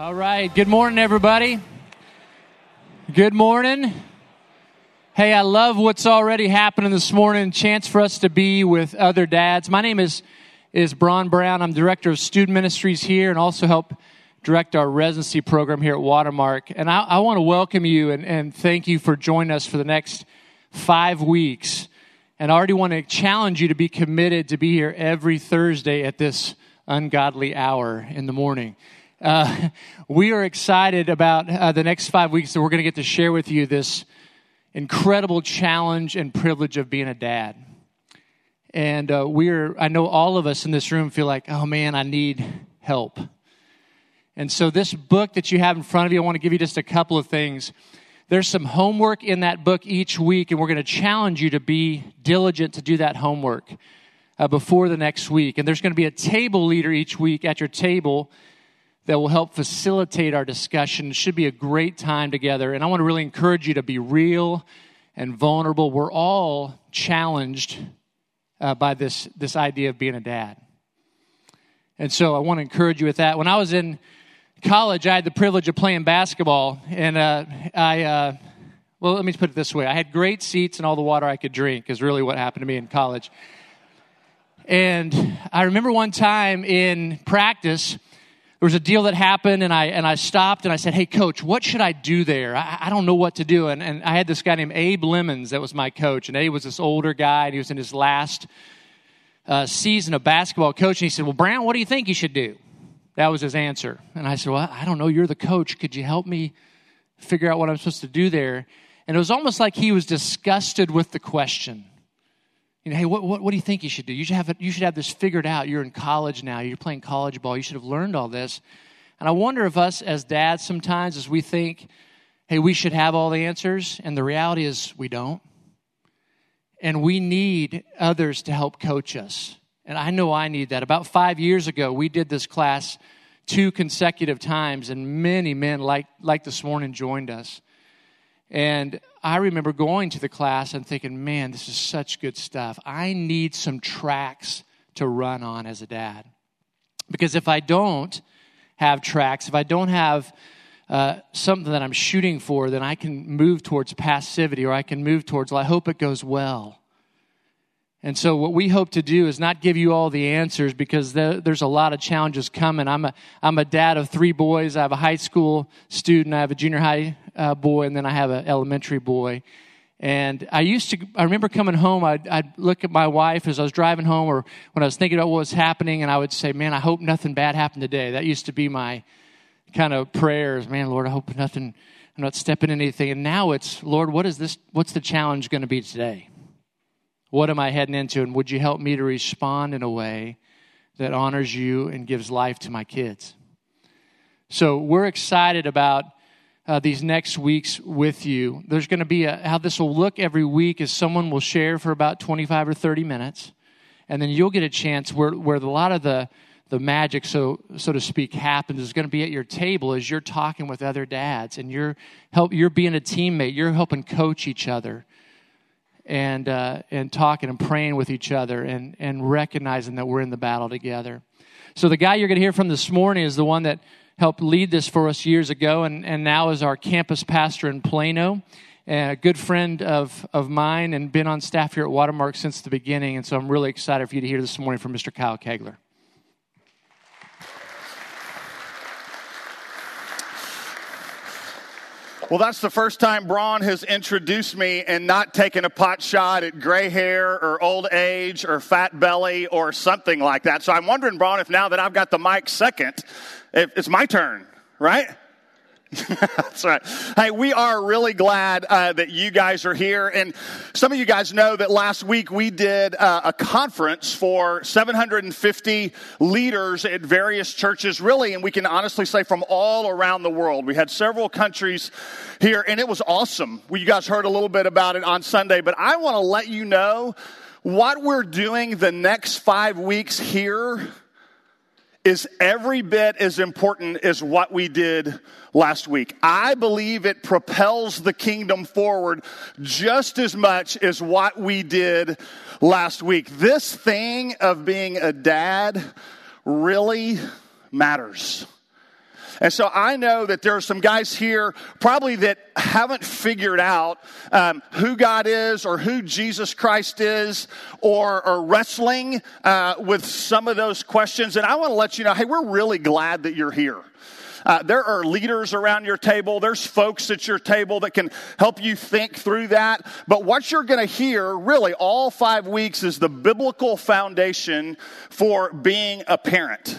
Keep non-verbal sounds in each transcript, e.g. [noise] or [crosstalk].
All right. Good morning, everybody. Good morning. Hey, I love what's already happening this morning. Chance for us to be with other dads. My name is is Braun Brown. I'm director of student ministries here, and also help direct our residency program here at Watermark. And I, I want to welcome you and, and thank you for joining us for the next five weeks. And I already want to challenge you to be committed to be here every Thursday at this ungodly hour in the morning. Uh, we are excited about uh, the next five weeks that we're going to get to share with you this incredible challenge and privilege of being a dad. And uh, we're, I know all of us in this room feel like, oh man, I need help. And so, this book that you have in front of you, I want to give you just a couple of things. There's some homework in that book each week, and we're going to challenge you to be diligent to do that homework uh, before the next week. And there's going to be a table leader each week at your table that will help facilitate our discussion. It should be a great time together. And I want to really encourage you to be real and vulnerable. We're all challenged uh, by this, this idea of being a dad. And so I want to encourage you with that. When I was in college, I had the privilege of playing basketball. And uh, I, uh, well, let me put it this way I had great seats and all the water I could drink, is really what happened to me in college. And I remember one time in practice, there was a deal that happened and I, and I stopped and I said, Hey, coach, what should I do there? I, I don't know what to do. And, and I had this guy named Abe Lemons that was my coach. And Abe was this older guy and he was in his last uh, season of basketball coach. And he said, Well, Brown, what do you think you should do? That was his answer. And I said, Well, I don't know. You're the coach. Could you help me figure out what I'm supposed to do there? And it was almost like he was disgusted with the question. You know, hey, what, what, what do you think you should do? You should, have you should have this figured out. You're in college now. You're playing college ball. You should have learned all this. And I wonder if us as dads sometimes, as we think, hey, we should have all the answers, and the reality is we don't. And we need others to help coach us. And I know I need that. About five years ago, we did this class two consecutive times, and many men, like, like this morning, joined us. And I remember going to the class and thinking, man, this is such good stuff. I need some tracks to run on as a dad. Because if I don't have tracks, if I don't have uh, something that I'm shooting for, then I can move towards passivity or I can move towards, well, I hope it goes well. And so, what we hope to do is not give you all the answers because there's a lot of challenges coming. I'm a, I'm a dad of three boys. I have a high school student, I have a junior high uh, boy, and then I have an elementary boy. And I used to, I remember coming home, I'd, I'd, look at my wife as I was driving home or when I was thinking about what was happening, and I would say, Man, I hope nothing bad happened today. That used to be my kind of prayers. Man, Lord, I hope nothing, I'm not stepping in anything. And now it's, Lord, what is this, what's the challenge going to be today? What am I heading into? And would you help me to respond in a way that honors you and gives life to my kids? So we're excited about uh, these next weeks with you. There's going to be a, how this will look every week is someone will share for about 25 or 30 minutes. And then you'll get a chance where, where a lot of the, the magic, so, so to speak, happens is going to be at your table as you're talking with other dads and you're, help, you're being a teammate. You're helping coach each other and, uh, and talking and praying with each other and, and recognizing that we're in the battle together. So, the guy you're going to hear from this morning is the one that helped lead this for us years ago and, and now is our campus pastor in Plano. And a good friend of, of mine and been on staff here at Watermark since the beginning. And so I'm really excited for you to hear this morning from Mr. Kyle Kaigler. Well, that's the first time Braun has introduced me and not taken a pot shot at gray hair or old age or fat belly or something like that. So I'm wondering, Braun, if now that I've got the mic second, it's my turn, right? [laughs] That's right. Hey, we are really glad uh, that you guys are here. And some of you guys know that last week we did uh, a conference for 750 leaders at various churches, really, and we can honestly say from all around the world. We had several countries here, and it was awesome. Well, you guys heard a little bit about it on Sunday, but I want to let you know what we're doing the next five weeks here is every bit as important as what we did last week. I believe it propels the kingdom forward just as much as what we did last week. This thing of being a dad really matters. And so I know that there are some guys here probably that haven't figured out um, who God is or who Jesus Christ is or are wrestling uh, with some of those questions. And I want to let you know hey, we're really glad that you're here. Uh, there are leaders around your table. There's folks at your table that can help you think through that. But what you're going to hear, really, all five weeks is the biblical foundation for being a parent.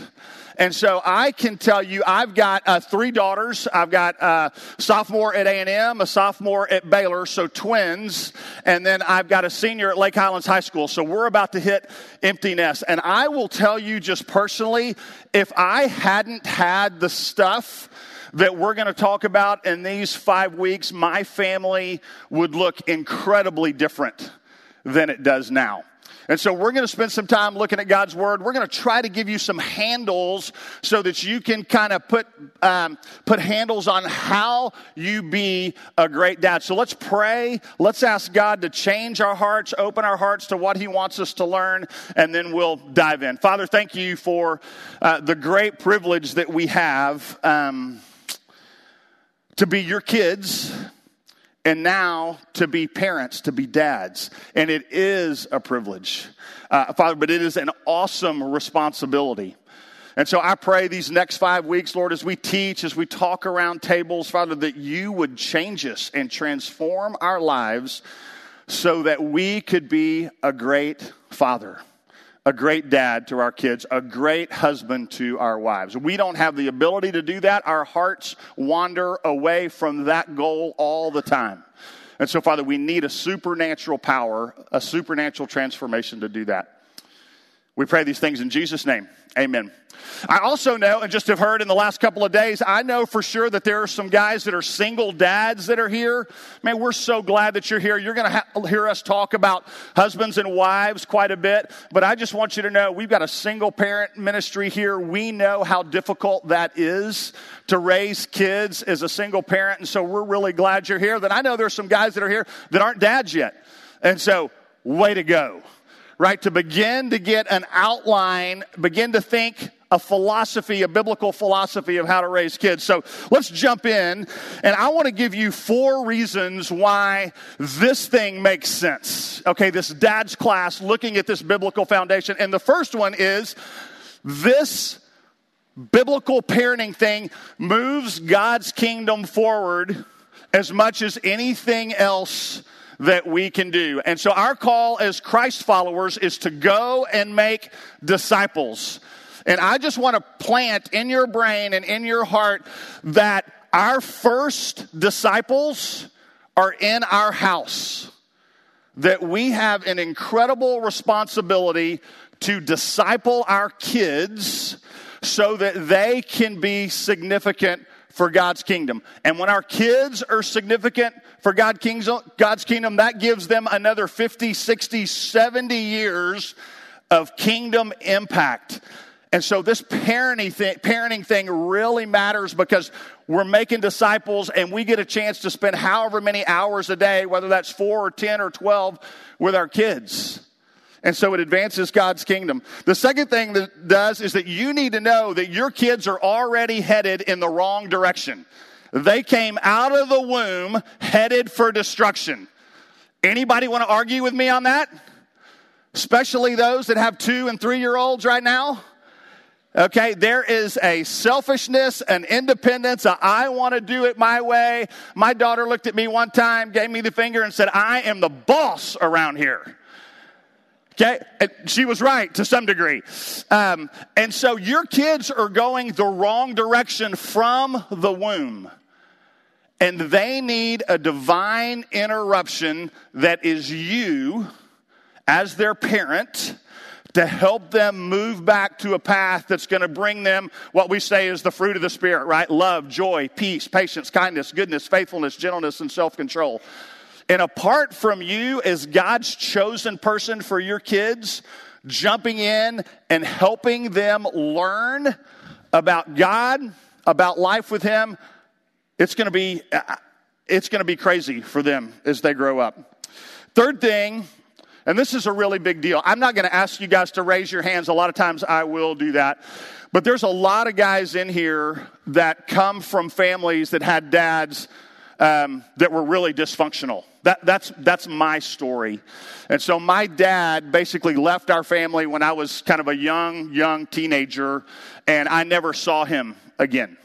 And so I can tell you, I've got uh, three daughters. I've got a uh, sophomore at A&M, a sophomore at Baylor, so twins. And then I've got a senior at Lake Highlands High School. So we're about to hit empty nest. And I will tell you just personally, if I hadn't had the stuff that we're going to talk about in these five weeks, my family would look incredibly different than it does now. And so we're going to spend some time looking at God's Word. We're going to try to give you some handles so that you can kind of put, um, put handles on how you be a great dad. So let's pray. Let's ask God to change our hearts, open our hearts to what He wants us to learn, and then we'll dive in. Father, thank you for uh, the great privilege that we have um, to be your kids and now to be parents, to be dads. And it is a privilege, uh, Father, but it is an awesome responsibility. And so I pray these next five weeks, Lord, as we teach, as we talk around tables, Father, that you would change us and transform our lives so that we could be a great father a great dad to our kids, a great husband to our wives. We don't have the ability to do that. Our hearts wander away from that goal all the time. And so, Father, we need a supernatural power, a supernatural transformation to do that. We pray these things in Jesus' name. Amen. I also know, and just have heard in the last couple of days, I know for sure that there are some guys that are single dads that are here. Man, we're so glad that you're here. You're going to ha- hear us talk about husbands and wives quite a bit, but I just want you to know we've got a single parent ministry here. We know how difficult that is to raise kids as a single parent, and so we're really glad you're here. Then I know there's some guys that are here that aren't dads yet. And so, way to go right? To begin to get an outline, begin to think a philosophy, a biblical philosophy of how to raise kids. So let's jump in, and I want to give you four reasons why this thing makes sense. Okay, this dad's class looking at this biblical foundation. And the first one is this biblical parenting thing moves God's kingdom forward as much as anything else that we can do. And so our call as Christ followers is to go and make disciples. And I just want to plant in your brain and in your heart that our first disciples are in our house. That we have an incredible responsibility to disciple our kids so that they can be significant for God's kingdom. And when our kids are significant for God God's kingdom, that gives them another 50, 60, 70 years of kingdom impact. And so this parenting thing, parenting thing really matters because we're making disciples and we get a chance to spend however many hours a day, whether that's four or 10 or 12, with our kids. And so it advances God's kingdom. The second thing that does is that you need to know that your kids are already headed in the wrong direction. They came out of the womb headed for destruction. Anybody want to argue with me on that? Especially those that have two and three year olds right now. Okay, there is a selfishness, an independence, a I want to do it my way. My daughter looked at me one time, gave me the finger, and said, I am the boss around here. Okay, she was right to some degree. Um, and so your kids are going the wrong direction from the womb. And they need a divine interruption that is you as their parent to help them move back to a path that's going to bring them what we say is the fruit of the Spirit, right? Love, joy, peace, patience, kindness, goodness, faithfulness, gentleness, and self control. And apart from you as God's chosen person for your kids, jumping in and helping them learn about God, about life with Him, it's going to be it's going to be crazy for them as they grow up. Third thing And this is a really big deal. I'm not going to ask you guys to raise your hands. A lot of times I will do that. But there's a lot of guys in here that come from families that had dads um, that were really dysfunctional. That, that's, that's my story. And so my dad basically left our family when I was kind of a young, young teenager, and I never saw him again.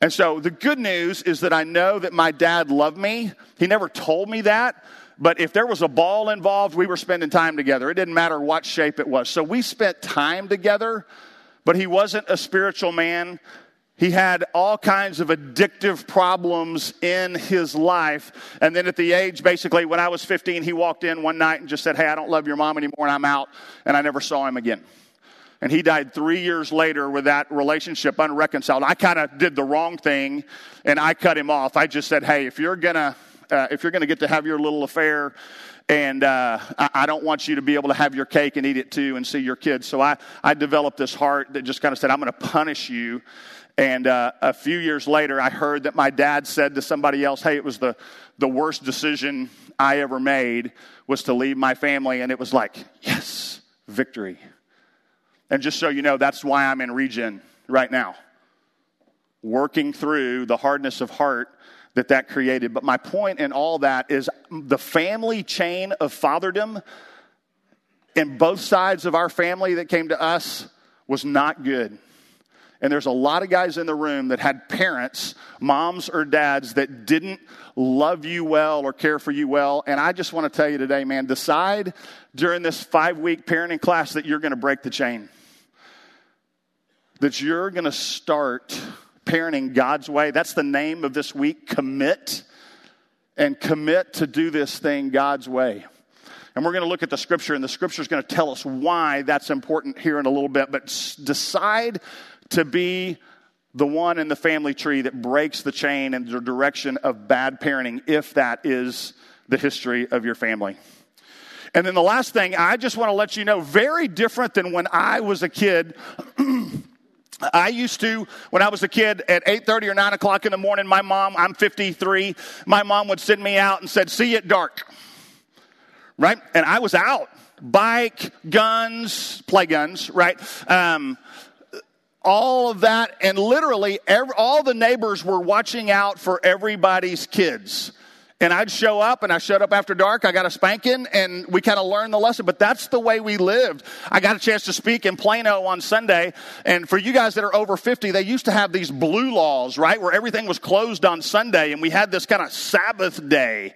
And so the good news is that I know that my dad loved me. He never told me that, but if there was a ball involved, we were spending time together. It didn't matter what shape it was. So we spent time together, but he wasn't a spiritual man. He had all kinds of addictive problems in his life. And then at the age, basically, when I was 15, he walked in one night and just said, Hey, I don't love your mom anymore, and I'm out. And I never saw him again. And he died three years later with that relationship unreconciled. I kind of did the wrong thing and I cut him off. I just said, hey, if you're to. Uh, if you're to get to have your little affair, and uh, I, I, don't want you to be able to have your cake and eat it too and see your kids. So I, I developed this heart that just kind of said, I'm going to punish you. And uh, a few years later, I heard that my dad said to somebody else, Hey, it was the, the worst decision I ever made was to leave my family. And it was like, Yes, victory. And just so you know, that's why I'm in regen right now, working through the hardness of heart that that created. But my point in all that is the family chain of fatherdom in both sides of our family that came to us was not good. And there's a lot of guys in the room that had parents, moms or dads, that didn't love you well or care for you well. And I just want to tell you today, man, decide during this five week parenting class that you're going to break the chain that you're going to start parenting God's way. That's the name of this week commit and commit to do this thing God's way. And we're going to look at the scripture, and the scripture is going to tell us why that's important here in a little bit. But decide to be the one in the family tree that breaks the chain in the direction of bad parenting, if that is the history of your family. And then the last thing, I just want to let you know very different than when I was a kid. [clears throat] I used to, when I was a kid, at 8.30 or 9 o'clock in the morning, my mom, I'm 53, my mom would send me out and said, see you at dark. Right? And I was out. Bike, guns, play guns, right? Um, all of that. And literally, every, all the neighbors were watching out for everybody's kids and I'd show up and I showed up after dark. I got a spanking and we kind of learned the lesson, but that's the way we lived. I got a chance to speak in Plano on Sunday. And for you guys that are over 50, they used to have these blue laws, right? Where everything was closed on Sunday and we had this kind of Sabbath day,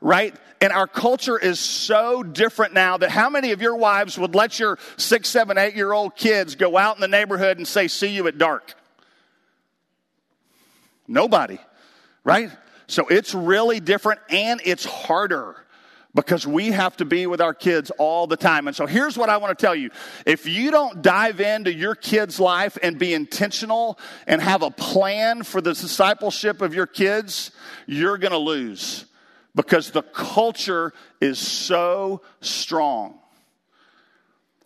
right? And our culture is so different now that how many of your wives would let your six, seven, eight year old kids go out in the neighborhood and say, see you at dark? Nobody, right? So it's really different and it's harder because we have to be with our kids all the time. And so here's what I want to tell you. If you don't dive into your kid's life and be intentional and have a plan for the discipleship of your kids, you're going to lose because the culture is so strong.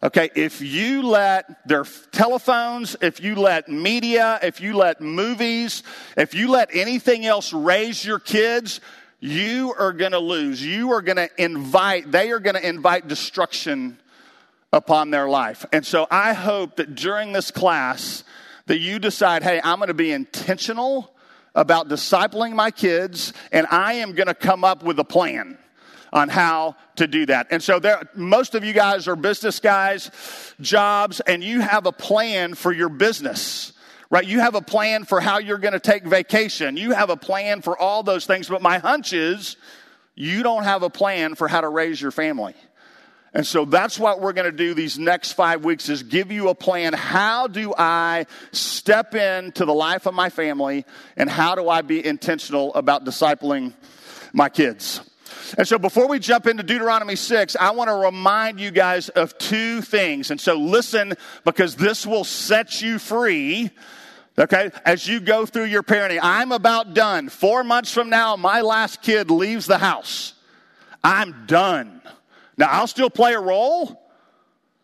Okay, if you let their telephones, if you let media, if you let movies, if you let anything else raise your kids, you are going to lose. You are going to invite, they are going to invite destruction upon their life. And so I hope that during this class that you decide, hey, I'm going to be intentional about discipling my kids and I am going to come up with a plan on how to do that. And so there, most of you guys are business guys, jobs, and you have a plan for your business. Right? You have a plan for how you're going to take vacation. You have a plan for all those things. But my hunch is you don't have a plan for how to raise your family. And so that's what we're going to do these next five weeks is give you a plan. How do I step into the life of my family and how do I be intentional about discipling my kids? And so before we jump into Deuteronomy 6, I want to remind you guys of two things. And so listen because this will set you free. Okay, as you go through your parenting, I'm about done. Four months from now, my last kid leaves the house. I'm done. Now, I'll still play a role,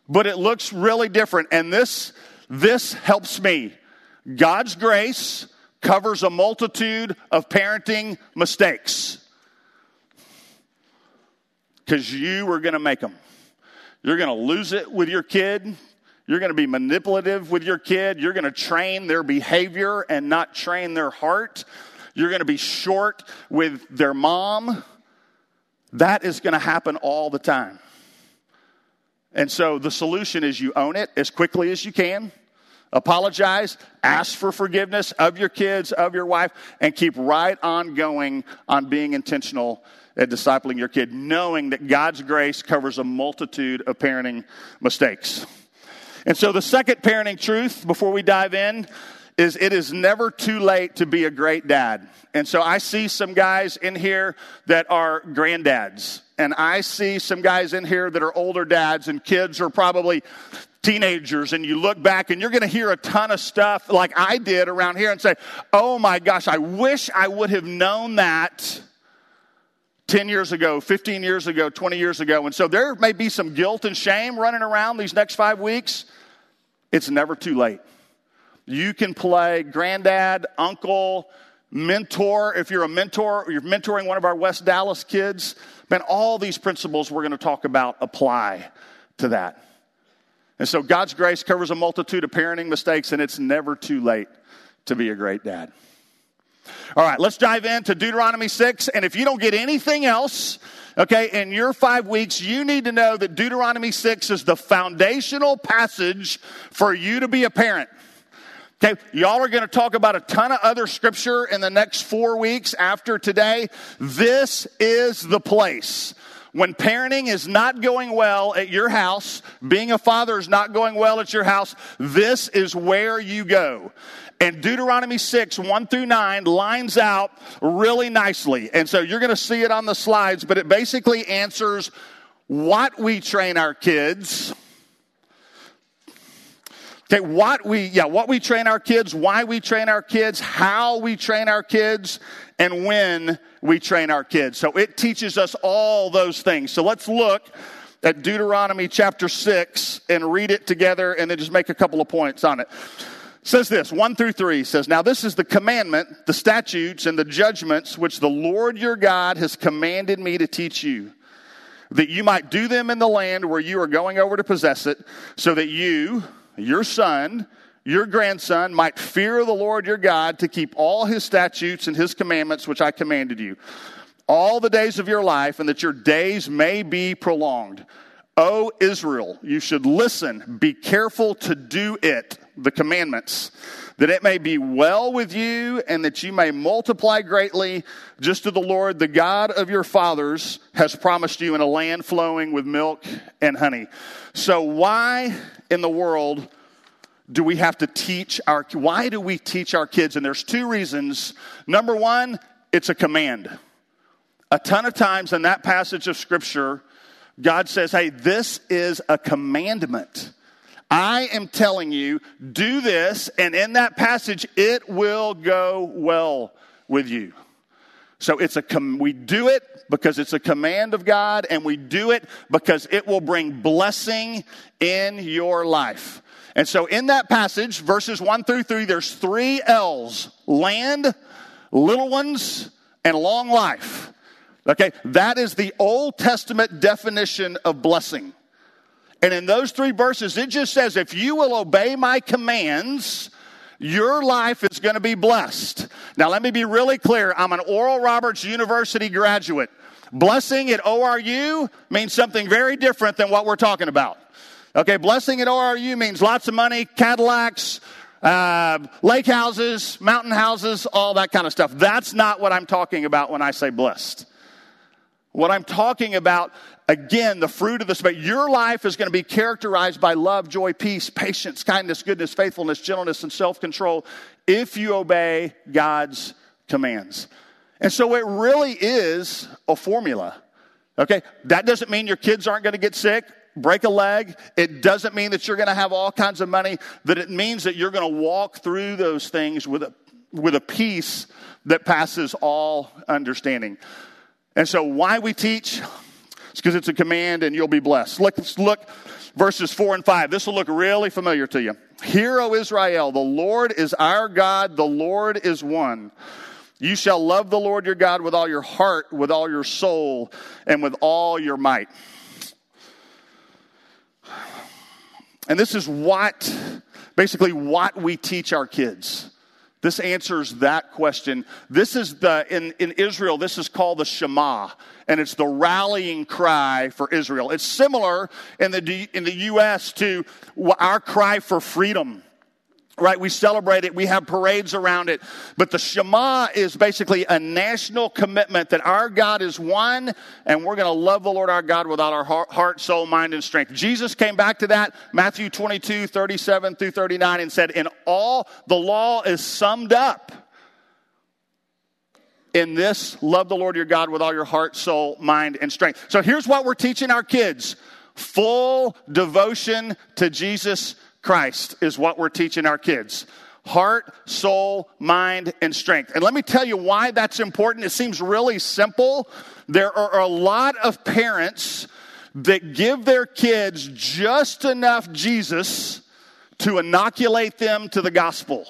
but it looks really different. And this, this helps me. God's grace covers a multitude of parenting mistakes. Because you are going to make them. You're going to lose it with your kid. You're going to be manipulative with your kid. You're going to train their behavior and not train their heart. You're going to be short with their mom. That is going to happen all the time. And so the solution is you own it as quickly as you can. Apologize, ask for forgiveness of your kids, of your wife, and keep right on going on being intentional at discipling your kid, knowing that God's grace covers a multitude of parenting mistakes. And so the second parenting truth before we dive in is it is never too late to be a great dad. And so I see some guys in here that are granddads. And I see some guys in here that are older dads, and kids are probably teenagers. And you look back and you're going to hear a ton of stuff like I did around here and say, oh my gosh, I wish I would have known that 10 years ago, 15 years ago, 20 years ago. And so there may be some guilt and shame running around these next five weeks. It's never too late. You can play granddad, uncle, mentor. If you're a mentor, you're mentoring one of our West Dallas kids, man, all these principles we're going to talk about apply to that. And so God's grace covers a multitude of parenting mistakes, and it's never too late to be a great dad. All right, let's dive into Deuteronomy 6. And if you don't get anything else, okay, in your five weeks, you need to know that Deuteronomy 6 is the foundational passage for you to be a parent. Okay, y'all are going to talk about a ton of other scripture in the next four weeks after today. This is the place. When parenting is not going well at your house, being a father is not going well at your house, this is where you go. And Deuteronomy 6, 1 through 9, lines out really nicely. And so you're going to see it on the slides, but it basically answers what we train our kids Okay, what we, yeah, what we train our kids, why we train our kids, how we train our kids, and when we train our kids. So it teaches us all those things. So let's look at Deuteronomy chapter 6 and read it together and then just make a couple of points on it. it says this 1 through 3 says, Now this is the commandment, the statutes, and the judgments which the Lord your God has commanded me to teach you, that you might do them in the land where you are going over to possess it, so that you, your son, your grandson might fear the Lord your God to keep all his statutes and his commandments, which I commanded you, all the days of your life, and that your days may be prolonged. O Israel, you should listen, be careful to do it, the commandments, that it may be well with you and that you may multiply greatly, just as the Lord, the God of your fathers, has promised you in a land flowing with milk and honey. So, why in the world do we have to teach our why do we teach our kids? And there's two reasons. Number one it's a command. A ton of times in that passage of scripture god says hey this is a commandment i am telling you do this and in that passage it will go well with you so it's a com- we do it because it's a command of God and we do it because it will bring blessing in your life. And so in that passage, verses 1 through 3, there's three L's land, little ones, and long life. Okay, that is the Old Testament definition of blessing. And in those three verses, it just says, if you will obey my commands, your life is going to be blessed. Now, let me be really clear. I'm an Oral Roberts University graduate. Blessing at ORU means something very different than what we're talking about. Okay, blessing at ORU means lots of money, Cadillacs, uh, lake houses, mountain houses, all that kind of stuff. That's not what I'm talking about when I say blessed. What I'm talking about, again, the fruit of the Spirit. Your life is going to be characterized by love, joy, peace, patience, kindness, goodness, faithfulness, gentleness, and self control if you obey God's commands. And so it really is a formula. Okay? That doesn't mean your kids aren't going to get sick, break a leg. It doesn't mean that you're going to have all kinds of money, that it means that you're going to walk through those things with a, with a peace that passes all understanding. And so, why we teach? It's because it's a command and you'll be blessed. Let's look verses 4 and 5. This will look really familiar to you. Hear, O Israel, the Lord is our God, the Lord is one. You shall love the Lord your God with all your heart, with all your soul, and with all your might. And this is what, basically, what we teach our kids. This answers that question. This is the, in, in Israel, this is called the Shema, and it's the rallying cry for Israel. It's similar in the, in the U.S. to our cry for freedom right? We celebrate it, we have parades around it. But the Shema is basically a national commitment that our God is one and we're going to love the Lord our God with all our heart, soul, mind, and strength. Jesus came back to that, Matthew 22, 37 through 39, and said, In all, the law is summed up in this love the Lord your God with all your heart, soul, mind, and strength. So here's what we're teaching our kids full devotion to Jesus Christ is what we're teaching our kids heart, soul, mind, and strength. And let me tell you why that's important. It seems really simple. There are a lot of parents that give their kids just enough Jesus to inoculate them to the gospel.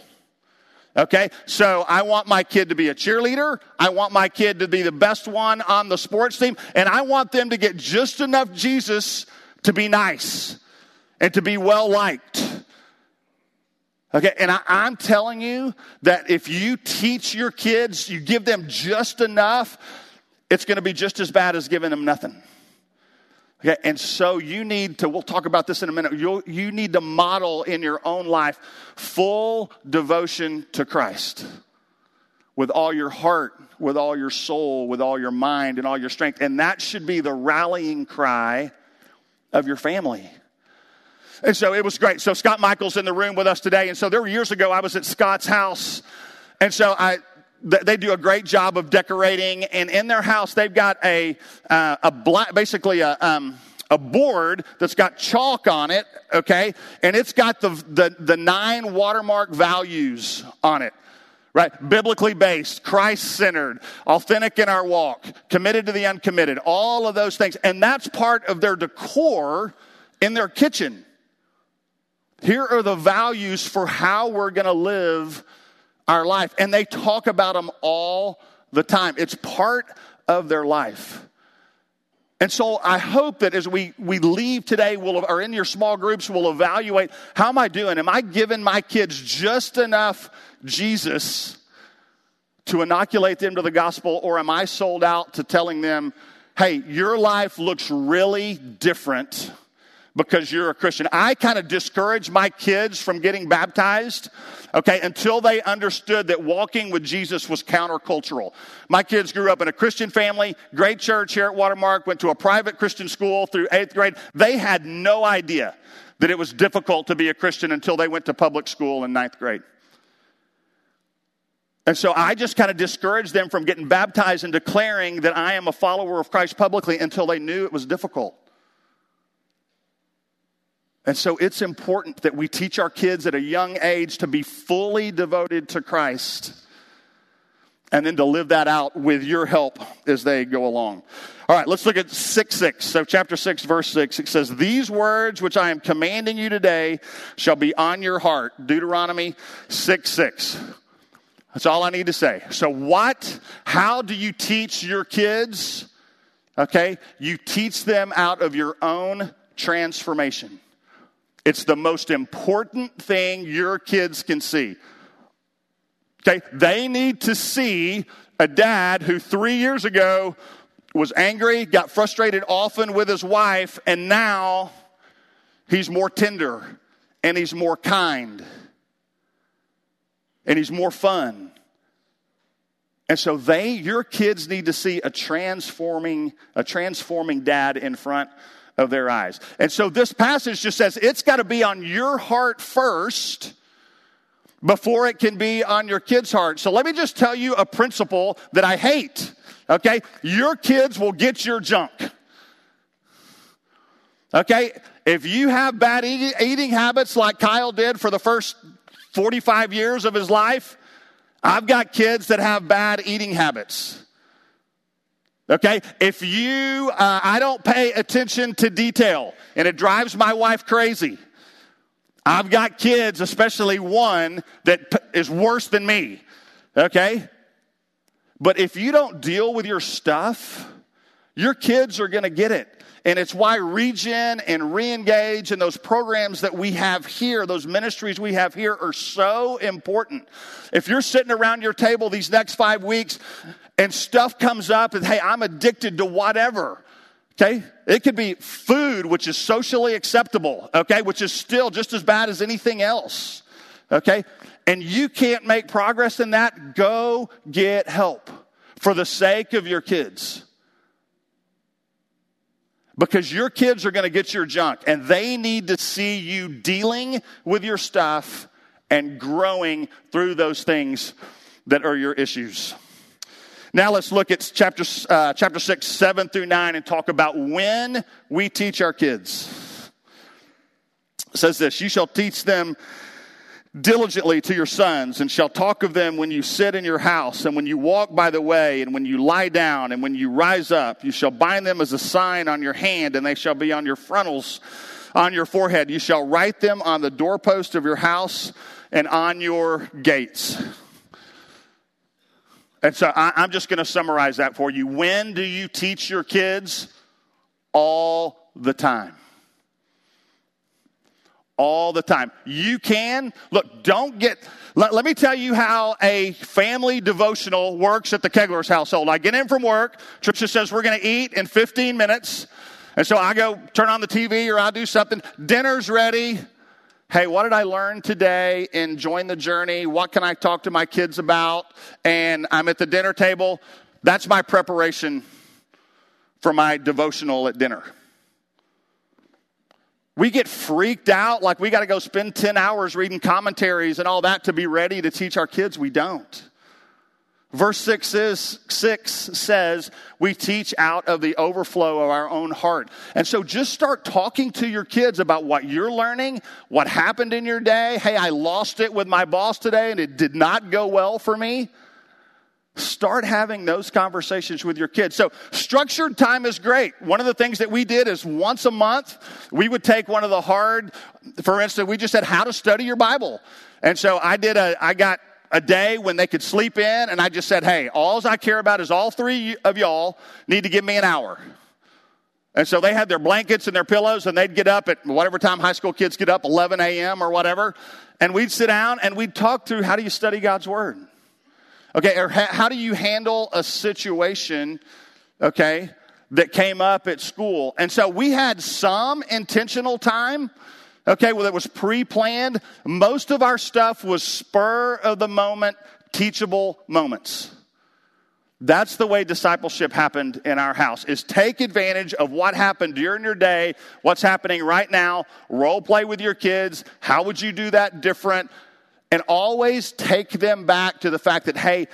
Okay, so I want my kid to be a cheerleader. I want my kid to be the best one on the sports team. And I want them to get just enough Jesus to be nice and to be well liked. Okay, and I, am telling you that if you teach your kids, you give them just enough, it's going to be just as bad as giving them nothing. Okay, and so you need to, we'll talk about this in a minute, you you need to model in your own life full devotion to Christ with all your heart, with all your soul, with all your mind, and all your strength. And that should be the rallying cry of your family. And so it was great. So Scott Michael's in the room with us today. And so there were years ago, I was at Scott's house. And so I, they do a great job of decorating. And in their house, they've got a, uh, a black, basically a, um, a board that's got chalk on it, okay? And it's got the, the, the nine watermark values on it right? Biblically based, Christ centered, authentic in our walk, committed to the uncommitted, all of those things. And that's part of their decor in their kitchen. Here are the values for how we're going to live our life. And they talk about them all the time. It's part of their life. And so I hope that as we, we leave today, we'll, or in your small groups, we'll evaluate how am I doing? Am I giving my kids just enough Jesus to inoculate them to the gospel, or am I sold out to telling them, hey, your life looks really different because you're a Christian. I kind of discouraged my kids from getting baptized, okay, until they understood that walking with Jesus was countercultural. My kids grew up in a Christian family, great church here at Watermark, went to a private Christian school through eighth grade. They had no idea that it was difficult to be a Christian until they went to public school in ninth grade. And so I just kind of discouraged them from getting baptized and declaring that I am a follower of Christ publicly until they knew it was difficult. And so it's important that we teach our kids at a young age to be fully devoted to Christ and then to live that out with your help as they go along. All right, let's look at 6 6. So, chapter 6, verse 6, it says, These words which I am commanding you today shall be on your heart. Deuteronomy 6 6. That's all I need to say. So, what, how do you teach your kids? Okay, you teach them out of your own transformation. It's the most important thing your kids can see. Okay? They need to see a dad who three years ago was angry, got frustrated often with his wife, and now he's more tender and he's more kind and he's more fun. And so they, your kids need to see a transforming, a transforming dad in front of their eyes. And so this passage just says it's got to be on your heart first before it can be on your kid's heart. So let me just tell you a principle that I hate. Okay? Your kids will get your junk. Okay? If you have bad eating habits like Kyle did for the first 45 years of his life, I've got kids that have bad eating habits. Okay? If you, uh, I don't pay attention to detail and it drives my wife crazy. I've got kids, especially one that is worse than me. Okay? But if you don't deal with your stuff, your kids are going to get it. And it's why Regen and Reengage and those programs that we have here, those ministries we have here are so important. If you're sitting around your table these next five weeks and stuff comes up and, hey, I'm addicted to whatever, okay? It could be food, which is socially acceptable, okay, which is still just as bad as anything else, okay? And you can't make progress in that, go get help for the sake of your kids because your kids are going to get your junk and they need to see you dealing with your stuff and growing through those things that are your issues. Now let's look at chapter, uh, chapter 6, 7 through 9 and talk about when we teach our kids. It says this You shall teach them diligently to your sons and shall talk of them when you sit in your house and when you walk by the way and when you lie down and when you rise up. You shall bind them as a sign on your hand and they shall be on your frontals on your forehead. You shall write them on the doorpost of your house and on your gates and so I, i'm just going to summarize that for you when do you teach your kids all the time all the time. You can, look, don't get, let, let, me tell you how a family devotional works at the Kaigler's household. I get in from work, Tricia says we're going to eat in 15 minutes. And so I go turn on the TV or I'll do something. Dinner's ready. Hey, what did I learn today in Join the Journey? What can I talk to my kids about? And I'm at the dinner table. That's my preparation for my devotional at dinner. We get freaked out like we got to go spend 10 hours reading commentaries and all that to be ready to teach our kids. We don't. Verse 6, is, 6 says, We teach out of the overflow of our own heart. And so just start talking to your kids about what you're learning, what happened in your day. Hey, I lost it with my boss today and it did not go well for me. Start having those conversations with your kids. So, structured time is great. One of the things that we did is once a month, we would take one of the hard, for instance, we just said how to study your Bible. And so I did a, I got a day when they could sleep in, and I just said, hey, all I care about is all three of y'all need to give me an hour. And so they had their blankets and their pillows, and they'd get up at whatever time high school kids get up, 11 a.m. or whatever, and we'd sit down and we'd talk through how do you study God's Word? Okay, or ha- how do you handle a situation, okay, that came up at school? And so we had some intentional time, okay, well, it was pre planned. Most of our stuff was spur of the moment, teachable moments. That's the way discipleship happened in our house is take advantage of what happened during your day, what's happening right now, role play with your kids. How would you do that different? and always take them back to the fact that, hey,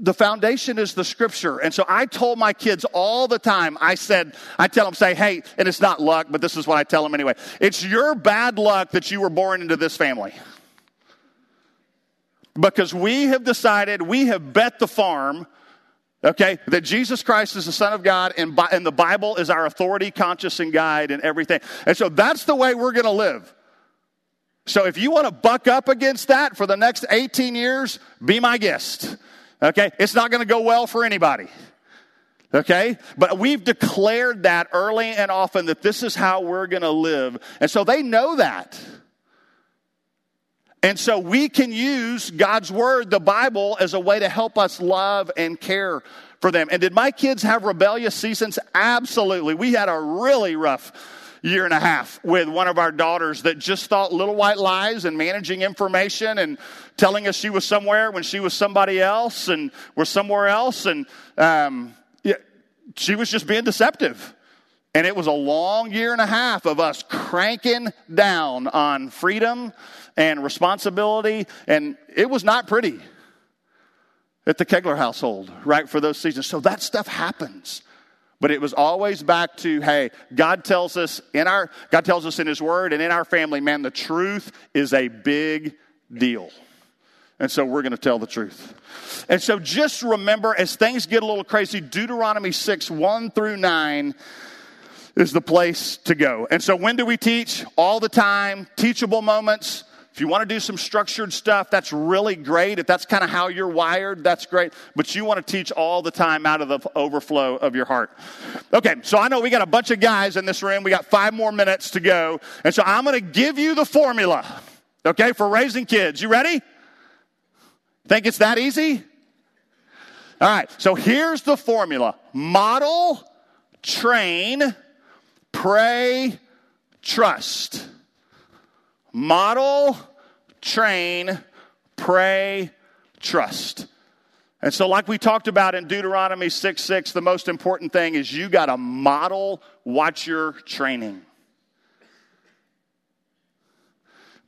the foundation is the scripture. And so I told my kids all the time, I said, I tell them, say, hey, and it's not luck, but this is what I tell them anyway. It's your bad luck that you were born into this family. Because we have decided, we have bet the farm, okay, that Jesus Christ is the Son of God and, and the Bible is our authority, conscious, and guide and everything. And so that's the way we're going to live. So if you want to buck up against that for the next 18 years, be my guest. Okay? It's not going to go well for anybody. Okay? But we've declared that early and often that this is how we're going to live. And so they know that. And so we can use God's Word, the Bible, as a way to help us love and care for them. And did my kids have rebellious seasons? Absolutely. We had a really rough year and a half with one of our daughters that just thought little white lies and managing information and telling us she was somewhere when she was somebody else and was somewhere else. And um, she was just being deceptive. And it was a long year and a half of us cranking down on freedom and responsibility. And it was not pretty at the Kaigler household, right, for those seasons. So that stuff happens. But it was always back to, hey, God tells us in our God tells us in his word and in our family, man, the truth is a big deal. And so we're going to tell the truth. And so just remember, as things get a little crazy, Deuteronomy 6, 1 through 9 is the place to go. And so when do we teach? All the time, teachable moments, If you want to do some structured stuff, that's really great. If that's kind of how you're wired, that's great. But you want to teach all the time out of the overflow of your heart. Okay, so I know we got a bunch of guys in this room. We got five more minutes to go. And so I'm going to give you the formula, okay, for raising kids. You ready? Think it's that easy? All right, so here's the formula model, train, pray, trust. Model, train, pray, trust. And so, like we talked about in Deuteronomy 6 6, the most important thing is you got to model what you're training.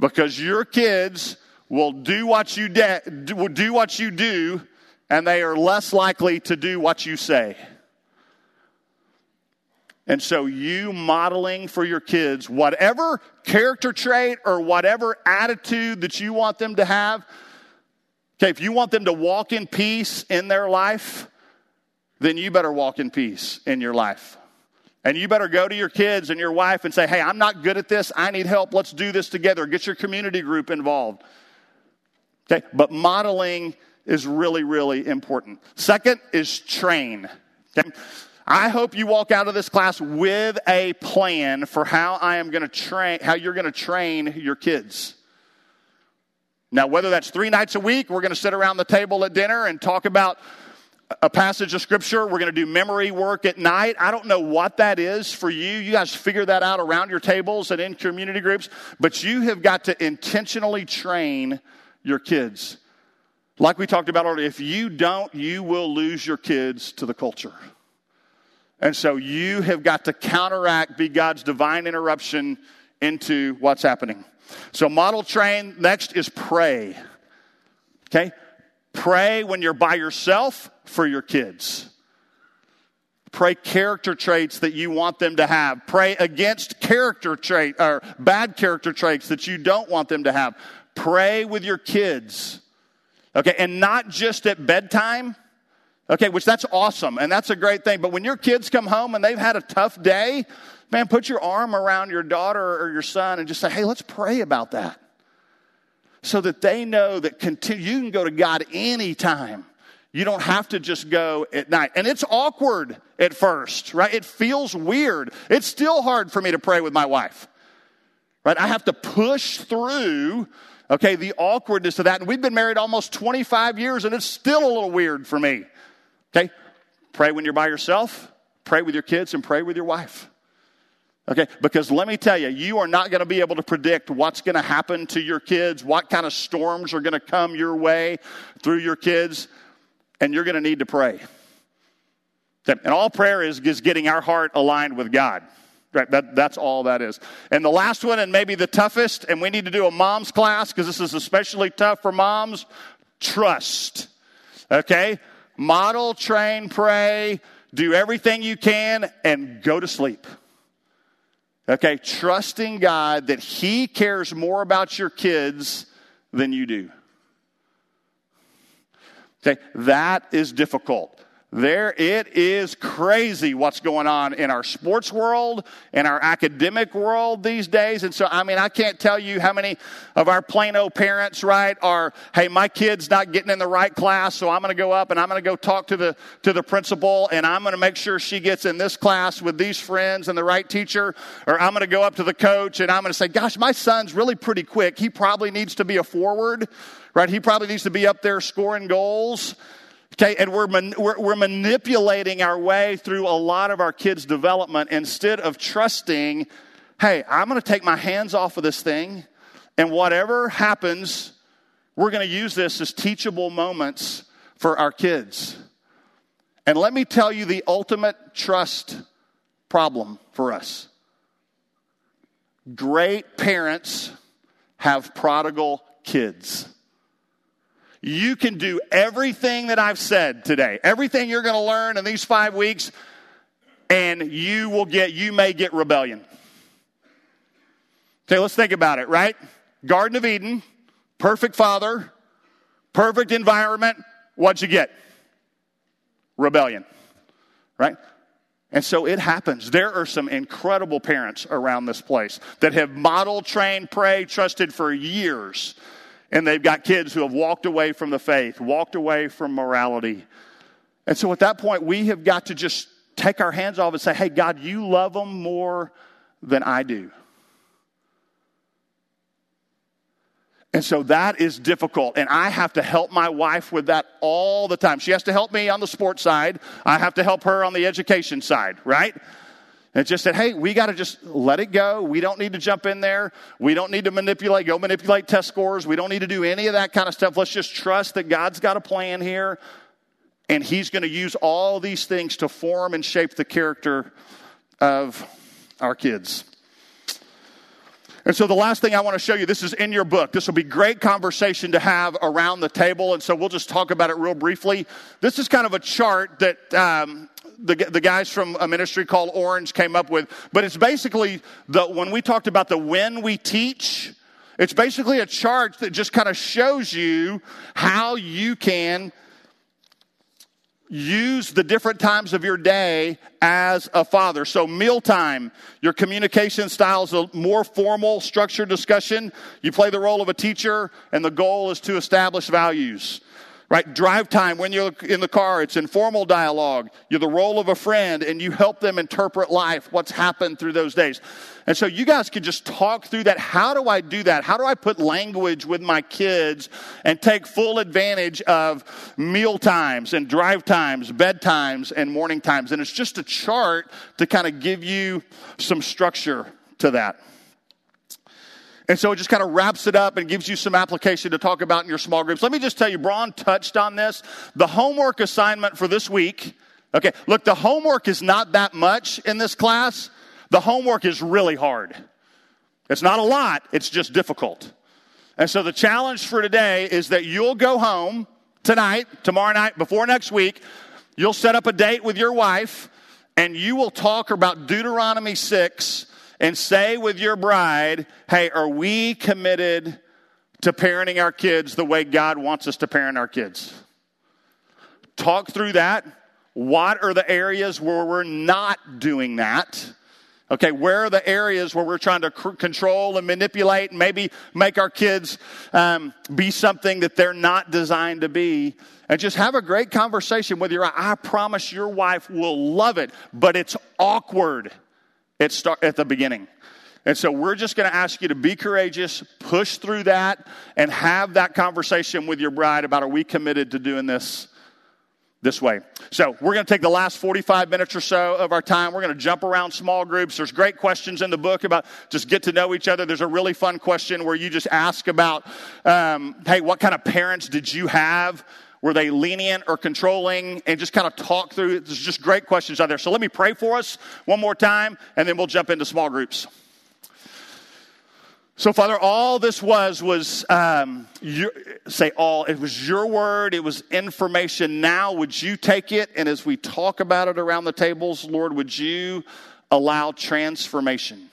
Because your kids will do what you de- will do what you do, and they are less likely to do what you say. And so, you modeling for your kids whatever character trait or whatever attitude that you want them to have, okay, if you want them to walk in peace in their life, then you better walk in peace in your life. And you better go to your kids and your wife and say, hey, I'm not good at this. I need help. Let's do this together. Get your community group involved. Okay, but modeling is really, really important. Second is train. Okay? I hope you walk out of this class with a plan for how I am going to train, how you're going to train your kids. Now, whether that's three nights a week, we're going to sit around the table at dinner and talk about a passage of scripture. We're going to do memory work at night. I don't know what that is for you. You guys figure that out around your tables and in community groups, but you have got to intentionally train your kids. Like we talked about earlier, if you don't, you will lose your kids to the culture. And so you have got to counteract, be God's divine interruption into what's happening. So, model train, next is pray. Okay? Pray when you're by yourself for your kids. Pray character traits that you want them to have. Pray against character trait or bad character traits that you don't want them to have. Pray with your kids. Okay, and not just at bedtime. Okay, which that's awesome and that's a great thing. But when your kids come home and they've had a tough day, man, put your arm around your daughter or your son and just say, hey, let's pray about that. So that they know that continue, you can go to God anytime. You don't have to just go at night. And it's awkward at first, right? It feels weird. It's still hard for me to pray with my wife, right? I have to push through, okay, the awkwardness of that. And we've been married almost 25 years and it's still a little weird for me. Okay? Pray when you're by yourself, pray with your kids, and pray with your wife. Okay? Because let me tell you, you are not going to be able to predict what's going to happen to your kids, what kind of storms are going to come your way through your kids, and you're going to need to pray. And all prayer is, is getting our heart aligned with God. Right, that, that's all that is. And the last one, and maybe the toughest, and we need to do a mom's class because this is especially tough for moms trust. Okay? Model, train, pray, do everything you can, and go to sleep. Okay, trusting God that He cares more about your kids than you do. Okay, that is difficult. There it is crazy what's going on in our sports world, in our academic world these days. And so, I mean, I can't tell you how many of our Plano parents, right, are, hey, my kid's not getting in the right class, so I'm going to go up and I'm going to go talk to the, to the principal and I'm going to make sure she gets in this class with these friends and the right teacher. Or I'm going to go up to the coach and I'm going to say, gosh, my son's really pretty quick. He probably needs to be a forward, right? He probably needs to be up there scoring goals. Okay, and we're, man, we're, we're, manipulating our way through a lot of our kids' development instead of trusting, hey, I'm going to take my hands off of this thing, and whatever happens, we're going to use this as teachable moments for our kids. And let me tell you the ultimate trust problem for us great parents have prodigal kids. You can do everything that I've said today, everything you're going to learn in these five weeks, and you will get, you may get rebellion. Okay, let's think about it, right? Garden of Eden, perfect father, perfect environment. What'd you get? Rebellion, right? And so it happens. There are some incredible parents around this place that have modeled, trained, prayed, trusted for years. And they've got kids who have walked away from the faith, walked away from morality. And so at that point, we have got to just take our hands off and say, hey, God, you love them more than I do. And so that is difficult. And I have to help my wife with that all the time. She has to help me on the sports side. I have to help her on the education side, right? And just said, hey, we got to just let it go. We don't need to jump in there. We don't need to manipulate, go manipulate test scores. We don't need to do any of that kind of stuff. Let's just trust that God's got a plan here. And He's going to use all these things to form and shape the character of our kids. And so the last thing I want to show you, this is in your book. This will be great conversation to have around the table. And so we'll just talk about it real briefly. This is kind of a chart that um, the, the guys from a ministry called Orange came up with. But it's basically the, when we talked about the when we teach, it's basically a chart that just kind of shows you how you can use the different times of your day as a father. So, mealtime, your communication style is a more formal, structured discussion. You play the role of a teacher, and the goal is to establish values right? Drive time when you're in the car, it's informal dialogue. You're the role of a friend and you help them interpret life, what's happened through those days. And so you guys could just talk through that. How do I do that? How do I put language with my kids and take full advantage of meal times and drive times, bed times, and morning times? And it's just a chart to kind of give you some structure to that. And so it just kind of wraps it up and gives you some application to talk about in your small groups. Let me just tell you, Braun touched on this. The homework assignment for this week, okay, look, the homework is not that much in this class. The homework is really hard. It's not a lot, it's just difficult. And so the challenge for today is that you'll go home tonight, tomorrow night, before next week. You'll set up a date with your wife and you will talk about Deuteronomy 6 and say with your bride, hey, are we committed to parenting our kids the way God wants us to parent our kids? Talk through that. What are the areas where we're not doing that? Okay, where are the areas where we're trying to control and manipulate and maybe make our kids um, be something that they're not designed to be? And just have a great conversation with your I promise your wife will love it, but it's awkward at, start, at the beginning. And so we're just going to ask you to be courageous, push through that, and have that conversation with your bride about are we committed to doing this this way. So we're going to take the last 45 minutes or so of our time. We're going to jump around small groups. There's great questions in the book about just get to know each other. There's a really fun question where you just ask about, um, hey, what kind of parents did you have? Were they lenient or controlling? And just kind of talk through. There's just great questions out there. So let me pray for us one more time, and then we'll jump into small groups. So, Father, all this was was um, your, say all. It was your word. It was information. Now, would you take it and as we talk about it around the tables, Lord, would you allow transformation?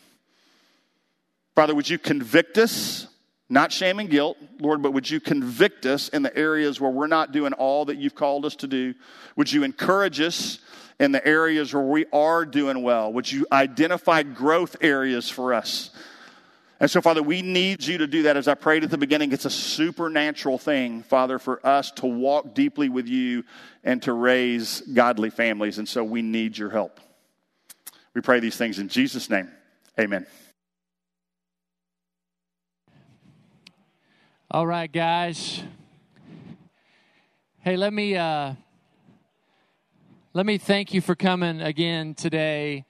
Father, would you convict us? Not shame and guilt, Lord, but would you convict us in the areas where we're not doing all that you've called us to do? Would you encourage us in the areas where we are doing well? Would you identify growth areas for us? And so, Father, we need you to do that. As I prayed at the beginning, it's a supernatural thing, Father, for us to walk deeply with you and to raise godly families. And so we need your help. We pray these things in Jesus' name. Amen. All right, guys. Hey, let me uh, let me thank you for coming again today.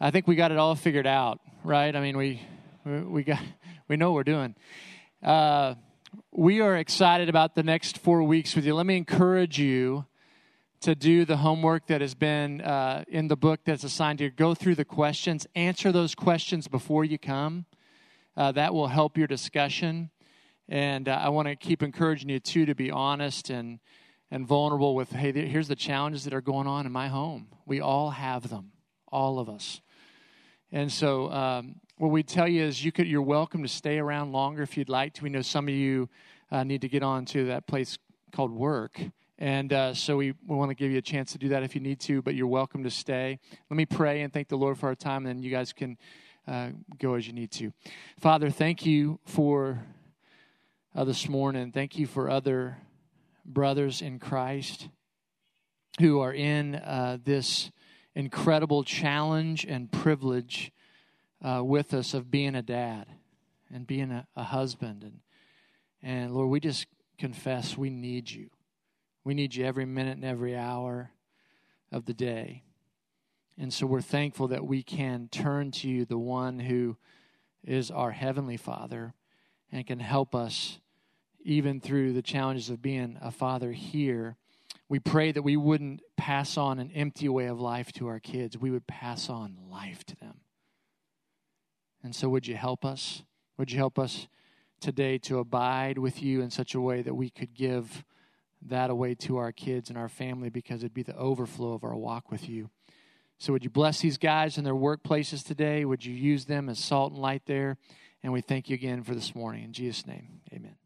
I think we got it all figured out, right? I mean, we we got we know what we're doing. Uh, we are excited about the next four weeks with you. Let me encourage you to do the homework that has been uh, in the book that's assigned to you. Go through the questions, answer those questions before you come. Uh, that will help your discussion. And uh, I want to keep encouraging you, too, to be honest and, and vulnerable with hey, here's the challenges that are going on in my home. We all have them, all of us. And so, um, what we tell you is you could, you're welcome to stay around longer if you'd like to. We know some of you uh, need to get on to that place called work And uh, so we, we want to give you a chance to do that if you need to, but you're welcome to stay. Let me pray and thank the Lord for our time, and then you guys can uh, go as you need to. Father, thank you for uh, this morning. Thank you for other brothers in Christ who are in uh, this incredible challenge and privilege uh, with us of being a dad and being a, a husband. And, and Lord, we just confess we need you. We need you every minute and every hour of the day. And so we're thankful that we can turn to you, the one who is our Heavenly Father, and can help us even through the challenges of being a father here. We pray that we wouldn't pass on an empty way of life to our kids, we would pass on life to them. And so, would you help us? Would you help us today to abide with you in such a way that we could give that away to our kids and our family because it'd be the overflow of our walk with you? So, would you bless these guys in their workplaces today? Would you use them as salt and light there? And we thank you again for this morning. In Jesus' name, amen.